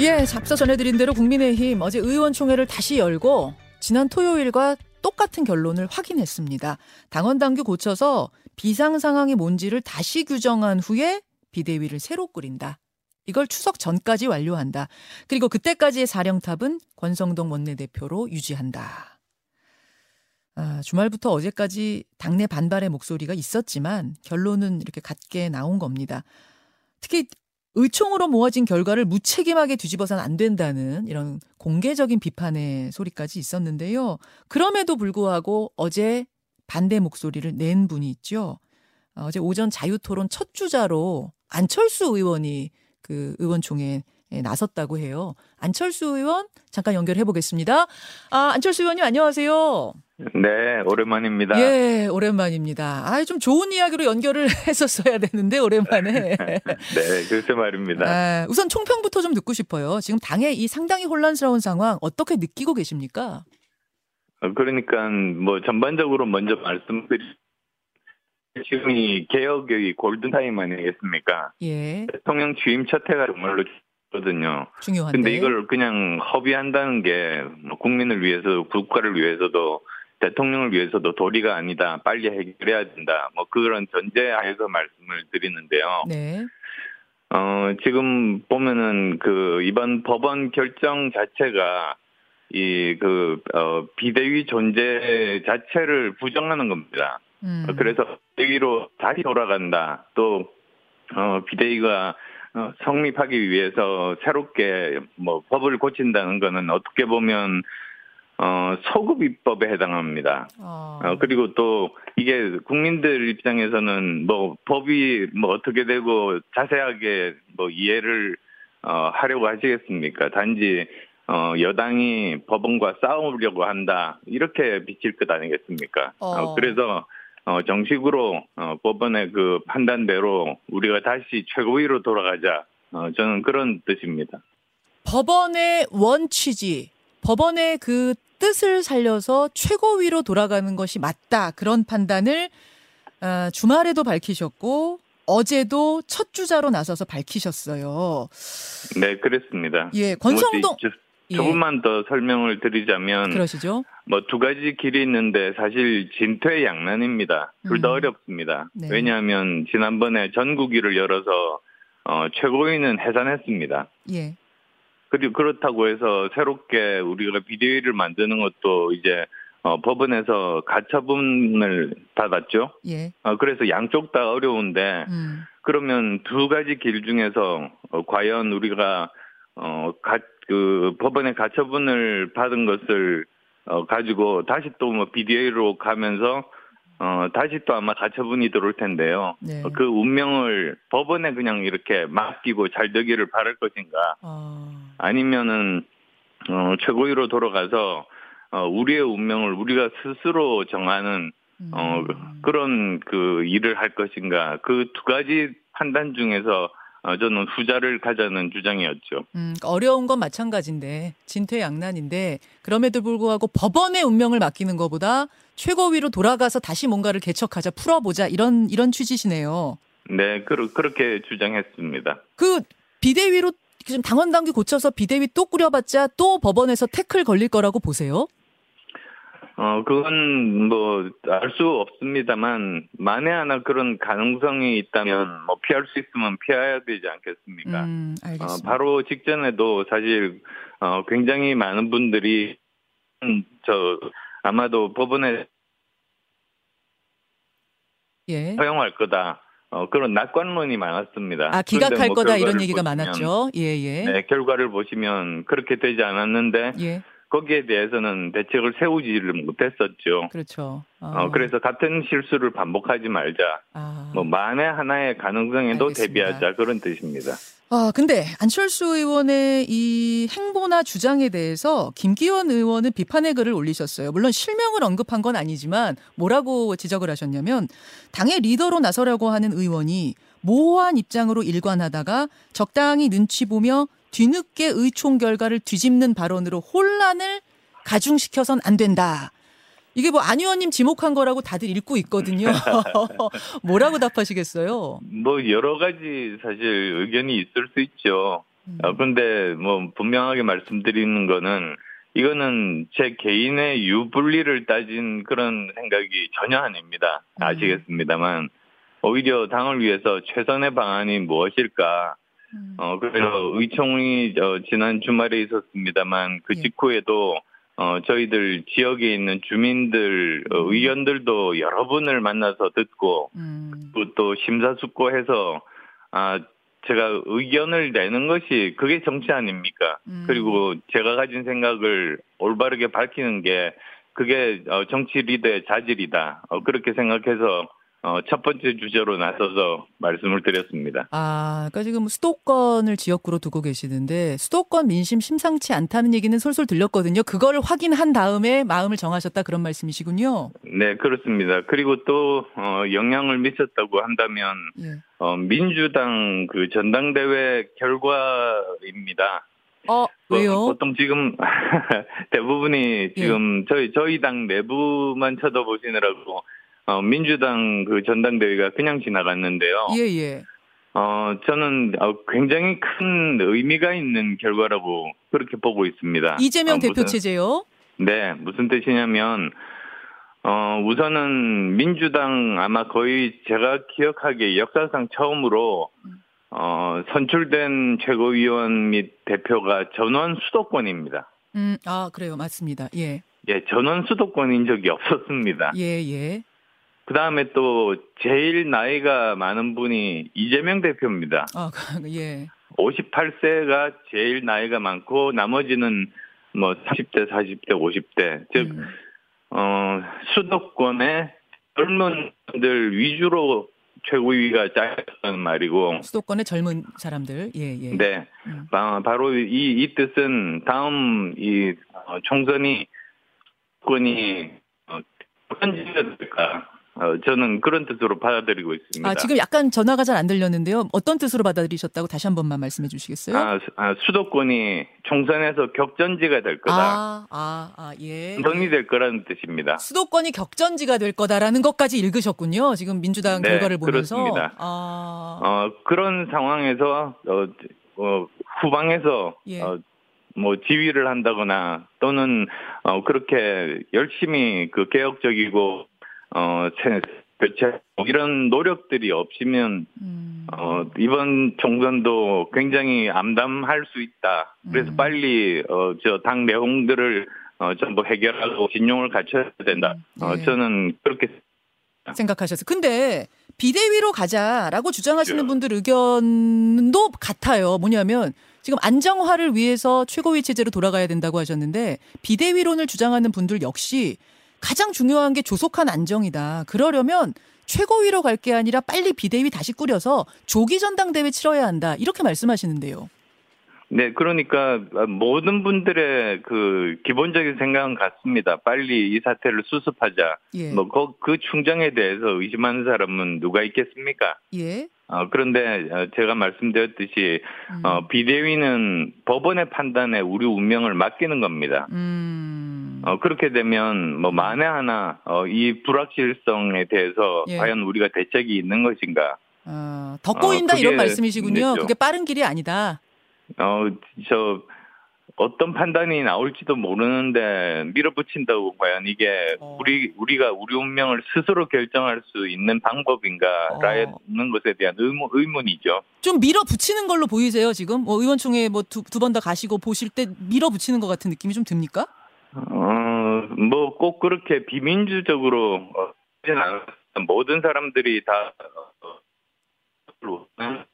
예, 앞서 전해드린 대로 국민의힘 어제 의원총회를 다시 열고 지난 토요일과 똑같은 결론을 확인했습니다. 당원 당규 고쳐서 비상 상황이 뭔지를 다시 규정한 후에 비대위를 새로 꾸린다. 이걸 추석 전까지 완료한다. 그리고 그때까지의 사령탑은 권성동 원내대표로 유지한다. 아, 주말부터 어제까지 당내 반발의 목소리가 있었지만 결론은 이렇게 같게 나온 겁니다. 특히 의총으로 모아진 결과를 무책임하게 뒤집어서는 안 된다는 이런 공개적인 비판의 소리까지 있었는데요. 그럼에도 불구하고 어제 반대 목소리를 낸 분이 있죠. 어제 오전 자유토론 첫 주자로 안철수 의원이 그 의원총회에 나섰다고 해요. 안철수 의원 잠깐 연결해 보겠습니다. 아, 안철수 의원님 안녕하세요. 네, 오랜만입니다. 예, 오랜만입니다. 아, 좀 좋은 이야기로 연결을 했었어야 되는데 오랜만에. 네, 글쎄 말입니다. 아, 우선 총평부터 좀 듣고 싶어요. 지금 당의 이 상당히 혼란스러운 상황 어떻게 느끼고 계십니까? 어, 그러니까 뭐 전반적으로 먼저 말씀드리 지금이 개혁의 골든타임 아니겠습니까? 예. 대통령 취임 첫 해가 정말로 거든요. 중요한데. 근데 이걸 그냥 허비한다는 게뭐 국민을 위해서 국가를 위해서도 대통령을 위해서도 도리가 아니다. 빨리 해결해야 된다. 뭐 그런 전제하에서 말씀을 드리는데요. 네. 어, 지금 보면은 그 이번 법원 결정 자체가 이 그 어, 비대위 존재 자체를 부정하는 겁니다. 음. 그래서 비대위로 다시 돌아간다. 또 어, 비대위가 어, 성립하기 위해서 새롭게 뭐 법을 고친다는 거는 어떻게 보면 어, 소급 입법에 해당합니다. 어. 어, 그리고 또 이게 국민들 입장에서는 뭐 법이 뭐 어떻게 되고 자세하게 뭐 이해를 어, 하려고 하시겠습니까? 단지 어, 여당이 법원과 싸우려고 한다 이렇게 비칠 것 아니겠습니까? 어. 어, 그래서 어, 정식으로 어, 법원의 그 판단대로 우리가 다시 최고위로 돌아가자. 어, 저는 그런 뜻입니다. 법원의 원취지, 법원의 그 뜻을 살려서 최고위로 돌아가는 것이 맞다. 그런 판단을 아, 주말에도 밝히셨고 어제도 첫 주자로 나서서 밝히셨어요. 네, 그랬습니다. 예, 권성동 뭐, 조금만 더 설명을 드리자면 그러시죠? 뭐 두 가지 길이 있는데 사실 진퇴양난입니다. 둘다 음. 어렵습니다. 네. 왜냐하면 지난번에 전국위를 열어서 어, 최고위는 해산했습니다. 예. 그리고 그렇다고 해서 새롭게 우리가 비대위를 만드는 것도 이제 어, 법원에서 가처분을 받았죠. 예. 어, 그래서 양쪽 다 어려운데 음. 그러면 두 가지 길 중에서 어, 과연 우리가 어, 가, 그 법원의 가처분을 받은 것을 어, 가지고 다시 또뭐 비대위로 가면서 어, 다시 또 아마 가처분이 들어올 텐데요. 네. 어, 그 운명을 법원에 그냥 이렇게 맡기고 잘 되기를 바랄 것인가 어. 아니면은 어, 최고위로 돌아가서 어, 우리의 운명을 우리가 스스로 정하는 어, 음. 그런 그 일을 할 것인가 그 두 가지 판단 중에서 어, 저는 후자를 가자는 주장이었죠. 음, 어려운 건 마찬가지인데 진퇴양난인데 그럼에도 불구하고 법원의 운명을 맡기는 것보다 최고위로 돌아가서 다시 뭔가를 개척하자 풀어보자 이런 이런 취지시네요. 네, 그, 그렇게 주장했습니다. 그 비대위로 지금 당원 당규 고쳐서 비대위 또 꾸려봤자 또 법원에서 태클 걸릴 거라고 보세요? 어, 그건 뭐, 알 수 없습니다만, 만에 하나 그런 가능성이 있다면, 뭐, 피할 수 있으면 피해야 되지 않겠습니까? 음, 어, 알겠습니다. 바로 직전에도 사실, 어, 굉장히 많은 분들이, 음, 저, 아마도 법원에 예. 허용할 거다. 어, 그런 낙관론이 많았습니다. 아 기각할 뭐 거다 이런 얘기가 보시면, 많았죠. 예, 예. 네, 결과를 보시면 그렇게 되지 않았는데, 예. 거기에 대해서는 대책을 세우지를 못했었죠. 그렇죠. 어, 어, 그래서 같은 실수를 반복하지 말자. 아. 뭐 만에 하나의 가능성에도 알겠습니다. 대비하자 그런 뜻입니다. 아, 근데 안철수 의원의 이 행보나 주장에 대해서 김기현 의원은 비판의 글을 올리셨어요. 물론 실명을 언급한 건 아니지만 뭐라고 지적을 하셨냐면 당의 리더로 나서려고 하는 의원이 모호한 입장으로 일관하다가 적당히 눈치 보며 뒤늦게 의총 결과를 뒤집는 발언으로 혼란을 가중시켜선 안 된다. 이게 뭐 안 의원님 지목한 거라고 다들 읽고 있거든요. 뭐라고 답하시겠어요? 뭐 여러 가지 사실 의견이 있을 수 있죠. 음. 어, 근데 뭐 분명하게 말씀드리는 거는 이거는 제 개인의 유불리를 따진 그런 생각이 전혀 아닙니다. 음. 아시겠습니다만 오히려 당을 위해서 최선의 방안이 무엇일까? 음. 어 그래서 의총이 어, 지난 주말에 있었습니다만 그 예. 직후에도 어 저희들 지역에 있는 주민들 어, 음. 의원들도 여러 분을 만나서 듣고 음. 또 심사숙고해서 아 제가 의견을 내는 것이 그게 정치 아닙니까? 음. 그리고 제가 가진 생각을 올바르게 밝히는 게 그게 어, 정치 리더의 자질이다. 어, 그렇게 생각해서 어, 첫 번째 주제로 나서서 말씀을 드렸습니다. 아, 그러니까 지금 수도권을 지역구로 두고 계시는데 수도권 민심 심상치 않다는 얘기는 솔솔 들렸거든요. 그거를 확인한 다음에 마음을 정하셨다 그런 말씀이시군요. 네, 그렇습니다. 그리고 또 어, 영향을 미쳤다고 한다면 예. 어, 민주당 그 전당대회 결과입니다. 어, 뭐, 왜요? 보통 지금 대부분이 지금 저희 저희 당 내부만 쳐다보시느라고 어, 민주당 그 전당대회가 그냥 지나갔는데요. 예, 예. 어, 저는 어, 굉장히 큰 의미가 있는 결과라고 그렇게 보고 있습니다. 이재명 어, 대표 체제요? 네, 무슨 뜻이냐면 어, 우선은 민주당 아마 거의 제가 기억하기에 역사상 처음으로 어, 선출된 최고위원 및 대표가 전원 수도권입니다. 음, 아, 그래요. 맞습니다. 예. 예, 전원 수도권인 적이 없었습니다. 예, 예. 그 다음에 또 제일 나이가 많은 분이 이재명 대표입니다. 아, 예. 58세가 제일 나이가 많고 나머지는 뭐 30대, 40대, 50대 즉 음. 어, 수도권의 젊은 분들 위주로 최고위가 짜였다는 말이고 수도권의 젊은 사람들. 예, 예. 네 음. 바, 바로 이, 이 뜻은 다음 이 어, 총선이 권이 어, 언제가 될까 어, 저는 그런 뜻으로 받아들이고 있습니다. 아, 지금 약간 전화가 잘 안 들렸는데요. 어떤 뜻으로 받아들이셨다고 다시 한 번만 말씀해 주시겠어요? 아, 수- 아, 수도권이 총선에서 격전지가 될 거다. 아, 아, 아, 예. 선이 될 거라는 뜻입니다. 수도권이 격전지가 될 거다라는 것까지 읽으셨군요. 지금 민주당 네, 결과를 보면서. 그렇습니다. 아, 어, 그런 상황에서 어, 어, 후방에서 예. 어, 뭐 지휘를 한다거나 또는 어, 그렇게 열심히 그 개혁적이고 어, 세- 교체 이런 노력들이 없으면 음, 어, 이번 총선도 굉장히 암담할 수 있다. 그래서 음. 빨리 어, 저당 내용들을 어, 전부 해결하고 진용을 갖춰야 된다. 어, 예. 저는 그렇게 생각하셨어요. 근데 비대위로 가자라고 주장하시는 예. 분들 의견도 같아요. 뭐냐면 지금 안정화를 위해서 최고위 체제로 돌아가야 된다고 하셨는데 비대위론을 주장하는 분들 역시 가장 중요한 게 조속한 안정이다. 그러려면 최고위로 갈 게 아니라 빨리 비대위 다시 꾸려서 조기 전당대회 치러야 한다. 이렇게 말씀하시는데요. 네, 그러니까 모든 분들의 그 기본적인 생각은 같습니다. 빨리 이 사태를 수습하자. 예. 뭐그 충정에 대해서 의심하는 사람은 누가 있겠습니까? 예. 어, 그런데 어, 제가 말씀드렸듯이 음. 어, 비대위는 법원의 판단에 우리 운명을 맡기는 겁니다. 음. 어, 그렇게 되면 뭐 만에 하나 어, 이 불확실성에 대해서 예. 과연 우리가 대책이 있는 것인가? 아, 더 꼬인다 어, 이런 말씀이시군요. 문제죠. 그게 빠른 길이 아니다. 어, 저 어떤 판단이 나올지도 모르는데 밀어붙인다고 과연 이게 어. 우리 우리가 우리 운명을 스스로 결정할 수 있는 방법인가라는 어. 것에 대한 의문, 의문이죠. 좀 밀어붙이는 걸로 보이세요 지금? 뭐 의원총회 뭐 두 두 번 더 가시고 보실 때 밀어붙이는 것 같은 느낌이 좀 듭니까? 어, 뭐 꼭 그렇게 비민주적으로 어, 하진 않았- 모든 사람들이 다 어, 어,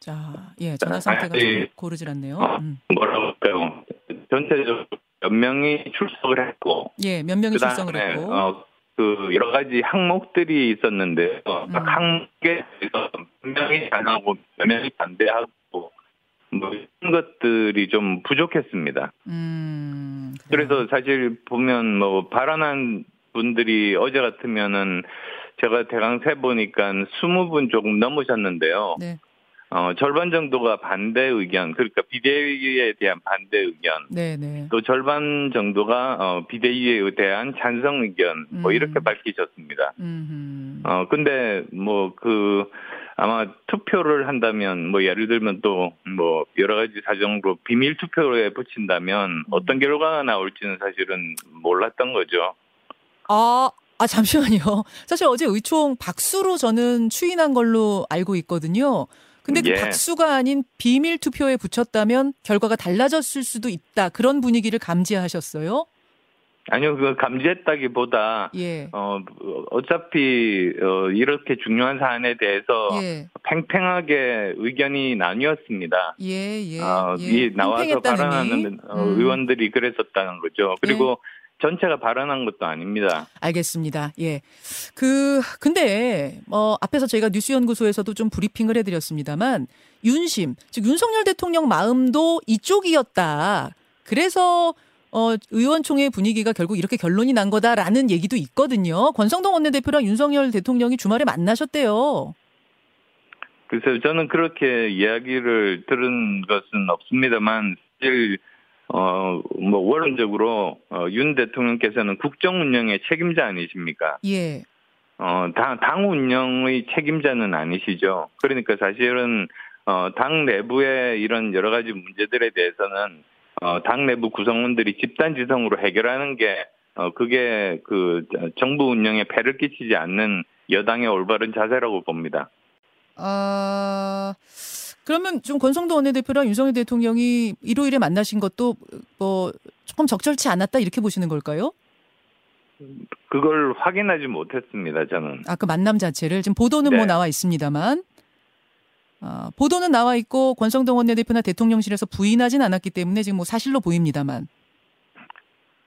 자, 예, 전화 상태가 아니, 좀 고르질 않네요. 어. 음. 뭐라고 할까요? 전체적으로 몇 명이 출석을 했고 예, 몇 명이 출석을 했고. 어, 그 여러 가지 항목들이 있었는데 어, 음. 각 항목에 몇 명이 반하고 몇 명이 반대하고 뭐 이런 것들이 좀 부족했습니다. 음. 그래서 사실 보면 뭐 발언한 분들이 어제 같으면은 제가 대강 세 보니까 20분 조금 넘으셨는데요. 네, 어, 절반 정도가 반대 의견, 그러니까 비대위에 대한 반대 의견, 네, 네. 또 절반 정도가 어, 비대위에 대한 찬성 의견, 뭐 음. 이렇게 밝히셨습니다. 음. 어, 근데 뭐 그 아마 투표를 한다면 뭐 예를 들면 또 뭐 여러 가지 사정으로 비밀 투표에 붙인다면 음. 어떤 결과가 나올지는 사실은 몰랐던 거죠. 아, 아 잠시만요. 사실 어제 의총 박수로 저는 추인한 걸로 알고 있거든요. 근데 그 예. 박수가 아닌 비밀 투표에 붙였다면 결과가 달라졌을 수도 있다. 그런 분위기를 감지하셨어요? 아니요, 그 감지했다기보다 예. 어 어차피 어 이렇게 중요한 사안에 대해서 예. 팽팽하게 의견이 나뉘었습니다. 예, 예. 어, 예. 이 나와서 발언하는? 어, 음. 의원들이 그랬었다는 거죠. 그리고 전체가 발언한 것도 아닙니다. 알겠습니다. 예. 그, 근데, 뭐, 앞에서 저희가 뉴스 연구소에서도 좀 브리핑을 해 드렸습니다만, 윤심, 즉, 윤석열 대통령 마음도 이쪽이었다. 그래서, 어, 의원총회 분위기가 결국 이렇게 결론이 난 거다라는 얘기도 있거든요. 권성동 원내대표랑 윤석열 대통령이 주말에 만나셨대요. 글쎄요, 저는 그렇게 이야기를 들은 것은 없습니다만, 사실, 어, 뭐, 원론적으로, 어, 윤 대통령께서는 국정 운영의 책임자 아니십니까? 예. 어, 당, 당 운영의 책임자는 아니시죠. 그러니까 사실은, 어, 당 내부의 이런 여러 가지 문제들에 대해서는, 어, 당 내부 구성원들이 집단 지성으로 해결하는 게, 어, 그게 그, 정부 운영에 폐를 끼치지 않는 여당의 올바른 자세라고 봅니다. 아, 그러면 좀 권성동 원내대표랑 윤석열 대통령이 일요일에 만나신 것도 뭐 조금 적절치 않았다 이렇게 보시는 걸까요? 그걸 확인하지 못했습니다, 저는. 아, 그 만남 자체를 지금 보도는 네. 뭐 나와 있습니다만 아, 보도는 나와 있고 권성동 원내대표나 대통령실에서 부인하진 않았기 때문에 지금 뭐 사실로 보입니다만.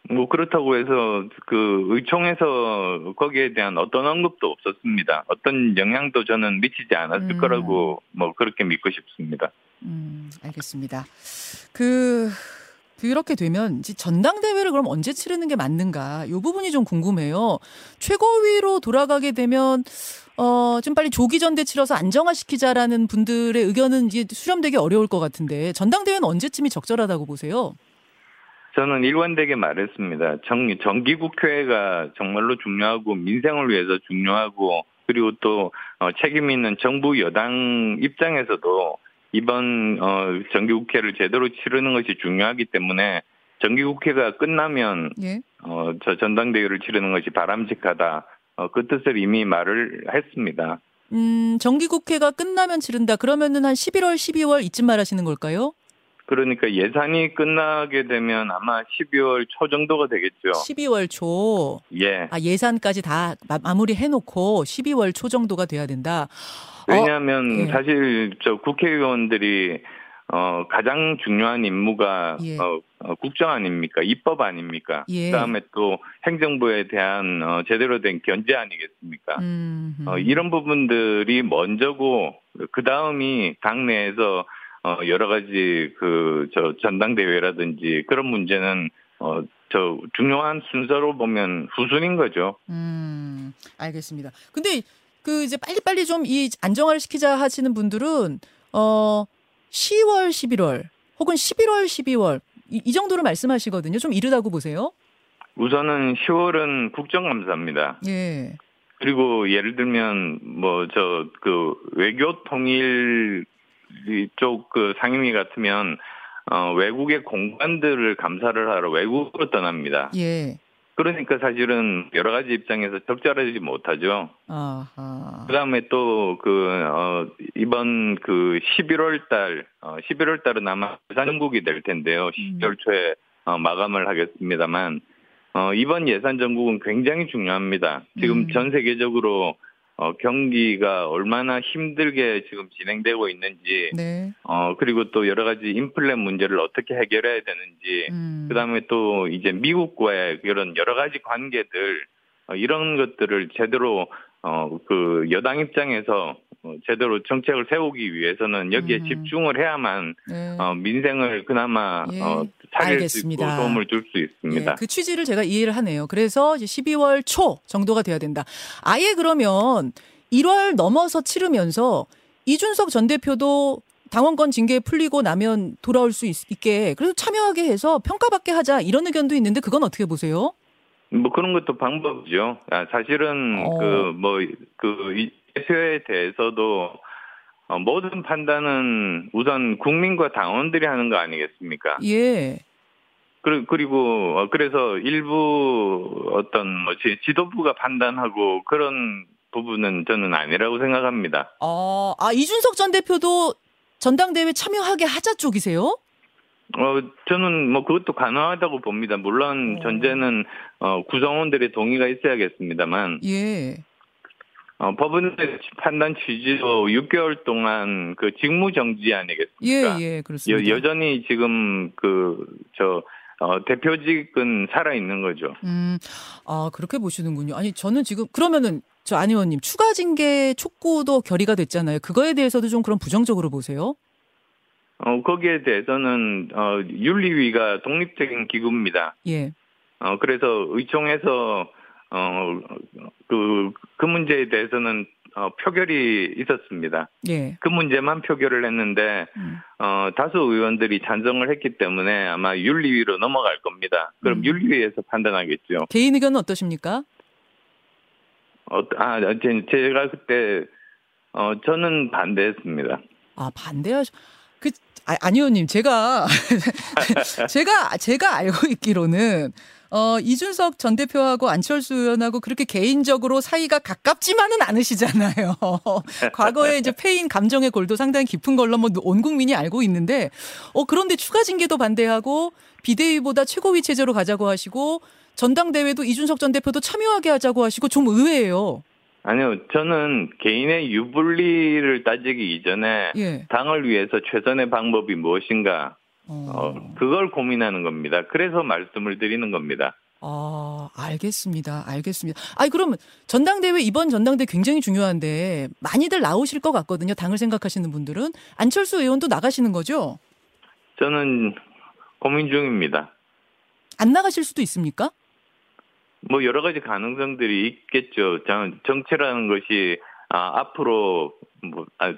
뭐 그렇다고 해서 그 의총에서 거기에 대한 어떤 언급도 없었습니다. 어떤 영향도 저는 미치지 않았을 음. 거라고 뭐 그렇게 믿고 싶습니다. 음, 알겠습니다. 그 그렇게 되면 전당대회를 그럼 언제 치르는 게 맞는가? 이 부분이 좀 궁금해요. 최고위로 돌아가게 되면 어, 좀 빨리 조기 전대 치러서 안정화시키자라는 분들의 의견은 이제 수렴되기 어려울 것 같은데 전당대회는 언제쯤이 적절하다고 보세요? 저는 일관되게 말했습니다. 정, 정기국회가 정말로 중요하고 민생을 위해서 중요하고 그리고 또 어, 책임 있는 정부 여당 입장에서도 이번 어, 정기국회를 제대로 치르는 것이 중요하기 때문에 정기국회가 끝나면 예. 어, 저 전당대회를 치르는 것이 바람직하다. 어, 그 뜻을 이미 말을 했습니다. 음, 정기국회가 끝나면 치른다. 그러면은 한 11월, 12월 이쯤 말하시는 걸까요? 그러니까 예산이 끝나게 되면 아마 12월 초 정도가 되겠죠. 12월 초. 예. 아, 예산까지 다 마, 마무리 해 놓고 12월 초 정도가 돼야 된다. 왜냐하면 예. 사실 저 국회의원들이 어 가장 중요한 임무가 예. 어, 어, 국정 아닙니까? 입법 아닙니까? 예. 그다음에 또 행정부에 대한 어, 제대로 된 견제 아니겠습니까? 음, 음. 어, 이런 부분들이 먼저고 그 다음이 당내에서 어, 여러 가지 그 저 전당대회라든지 그런 문제는 어, 저 중요한 순서로 보면 후순인 거죠. 음, 알겠습니다. 근데 그 이제 빨리빨리 좀 이 안정화를 시키자 하시는 분들은 어 10월, 11월 혹은 11월, 12월 이, 이 정도로 말씀하시거든요. 좀 이르다고 보세요. 우선은 10월은 국정감사입니다. 예. 그리고 예를 들면 뭐 저 그 외교 통일 쪽 그 상임위 같으면 어 외국의 공관들을 감사를 하러 외국으로 떠납니다. 예. 그러니까 사실은 여러 가지 입장에서 적절하지 못하죠. 아하. 그다음에 또 그 어, 이번 그 11월 달 어, 11월 달은 아마 예산정국이 될 텐데요. 12월 초에 어, 마감을 하겠습니다만 어, 이번 예산 정국은 굉장히 중요합니다. 지금 음. 전 세계적으로 어, 경기가 얼마나 힘들게 지금 진행되고 있는지 네. 어, 그리고 또 여러 가지 인플레 문제를 어떻게 해결해야 되는지 음. 그 다음에 또 이제 미국과의 그런 여러 가지 관계들 어, 이런 것들을 제대로 어 그 여당 입장에서 어, 제대로 정책을 세우기 위해서는 여기에 음. 집중을 해야만 네. 어 민생을 그나마 예, 어 살릴 알겠습니다. 수 있고 도움을 줄 수 있습니다. 예, 그 취지를 제가 이해를 하네요. 그래서 이제 12월 초 정도가 돼야 된다. 아예 그러면 1월 넘어서 치르면서 이준석 전 대표도 당원권 징계 풀리고 나면 돌아올 수 있, 게 그래도 참여하게 해서 평가받게 하자 이런 의견도 있는데 그건 어떻게 보세요? 뭐 그런 것도 방법이죠. 아, 사실은 어. 그뭐그 대표에 대해서도 어, 모든 판단은 우선 국민과 당원들이 하는 거 아니겠습니까? 예. 그리고 어, 그래서 일부 어떤 뭐 지도부가 판단하고 그런 부분은 저는 아니라고 생각합니다. 어, 아 이준석 전 대표도 전당대회 참여하게 하자 쪽이세요? 어, 저는 뭐 그것도 가능하다고 봅니다. 물론 오. 어. 전제는 어, 구성원들의 동의가 있어야겠습니다만. 예. 어, 법원의 판단 취지로 6개월 동안 그 직무 정지 아니겠습니까? 예, 예, 그렇습니다. 여, 전히 지금 그, 저, 어, 대표직은 살아있는 거죠. 음, 아, 그렇게 보시는군요. 아니, 저는 지금, 그러면은, 저 안 의원님, 추가 징계 촉구도 결의가 됐잖아요. 그거에 대해서도 좀 그런 부정적으로 보세요? 어, 거기에 대해서는, 어, 윤리위가 독립적인 기구입니다. 예. 어, 그래서 의총에서, 어, 그, 그 문제에 대해서는 어, 표결이 있었습니다. 예. 그 문제만 표결을 했는데 음. 어, 다수 의원들이 찬성을 했기 때문에 아마 윤리위로 넘어갈 겁니다. 그럼 음. 윤리위에서 판단하겠죠. 개인 의견은 어떠십니까? 어, 아, 제, 가 그때 어, 저는 반대했습니다. 아, 반대하시. 그 아, 아니 의원님 제가 제가 제가 알고 있기로는 어, 이준석 전 대표하고 안철수 의원하고 그렇게 개인적으로 사이가 가깝지만은 않으시잖아요. 과거에 이제 페인 감정의 골도 상당히 깊은 걸로 뭐 온 국민이 알고 있는데, 어, 그런데 추가 징계도 반대하고 비대위보다 최고위 체제로 가자고 하시고 전당대회도 이준석 전 대표도 참여하게 하자고 하시고 좀 의외예요. 아니요, 저는 개인의 유불리를 따지기 이전에 예. 당을 위해서 최선의 방법이 무엇인가 어. 어, 그걸 고민하는 겁니다. 그래서 말씀을 드리는 겁니다. 아, 알겠습니다. 알겠습니다. 아니, 그러면 전당대회, 이번 전당대 회 굉장히 중요한데 많이들 나오실 것 같거든요. 당을 생각하시는 분들은. 안철수 의원도 나가시는 거죠? 저는 고민 중입니다. 안 나가실 수도 있습니까? 뭐 여러 가지 가능성들이 있겠죠. 정치라는 것이 아, 앞으로 뭐 아,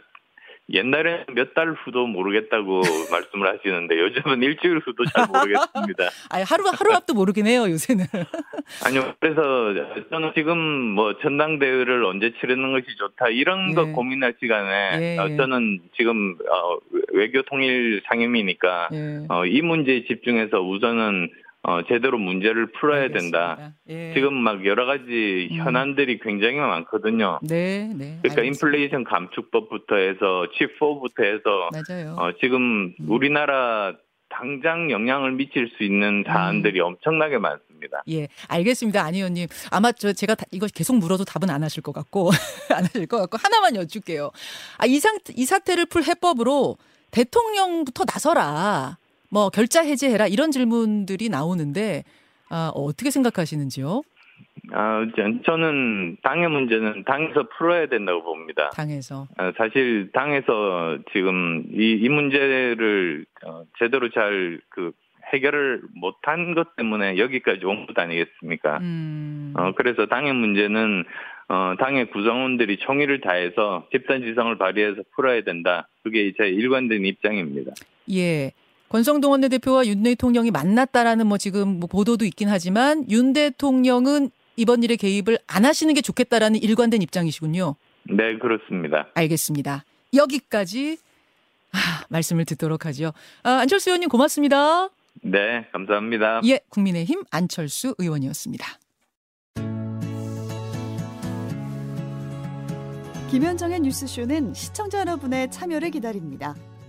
옛날에 몇달 후도 모르겠다고 말씀을 하시는데 요즘은 일주일 후도 잘 모르겠습니다. 아니 하루 하루 앞도 모르긴 해요 요새는. 아니요 그래서 저는 지금 뭐 전당대회를 언제 치르는 것이 좋다 이런 예. 거 고민할 시간에 예, 예. 저는 지금 어, 외교 통일 상임이니까 예. 어, 이 문제에 집중해서 우선은 어, 제대로 문제를 풀어야 알겠습니다. 된다. 예. 지금 막 여러 가지 음. 현안들이 굉장히 많거든요. 네, 네. 그러니까 알겠습니다. 인플레이션 감축법부터 해서 칩4부터 해서 맞아요. 어, 지금 음. 우리나라 당장 영향을 미칠 수 있는 사안들이 음. 엄청나게 많습니다. 예, 알겠습니다. 안 의원님. 아마 저 제가 이거 계속 물어도 답은 안 하실 것 같고 안 하실 것 같고 하나만 여쭐게요. 아, 이 상, 이 사태를 풀 해법으로 대통령부터 나서라. 뭐 결자 해제해라 이런 질문들이 나오는데 아, 어떻게 생각하시는지요? 아, 저는 당의 문제는 당에서 풀어야 된다고 봅니다. 당에서. 아, 사실 당에서 지금 이, 이 문제를 어, 제대로 잘 그 해결을 못한 것 때문에 여기까지 온 것 아니겠습니까? 음. 어, 그래서 당의 문제는 어, 당의 구성원들이 총의를 다해서 집단 지성을 발휘해서 풀어야 된다. 그게 제 일관된 입장입니다. 예. 권성동 원내대표와 윤 대통령이 만났다라는 뭐 지금 뭐 보도도 있긴 하지만 윤 대통령은 이번 일에 개입을 안 하시는 게 좋겠다라는 일관된 입장이시군요. 네, 그렇습니다. 알겠습니다. 여기까지 아, 말씀을 듣도록 하죠. 아, 안철수 의원님 고맙습니다. 네, 감사합니다. 예, 국민의힘 안철수 의원이었습니다. 김현정의 뉴스쇼는 시청자 여러분의 참여를 기다립니다.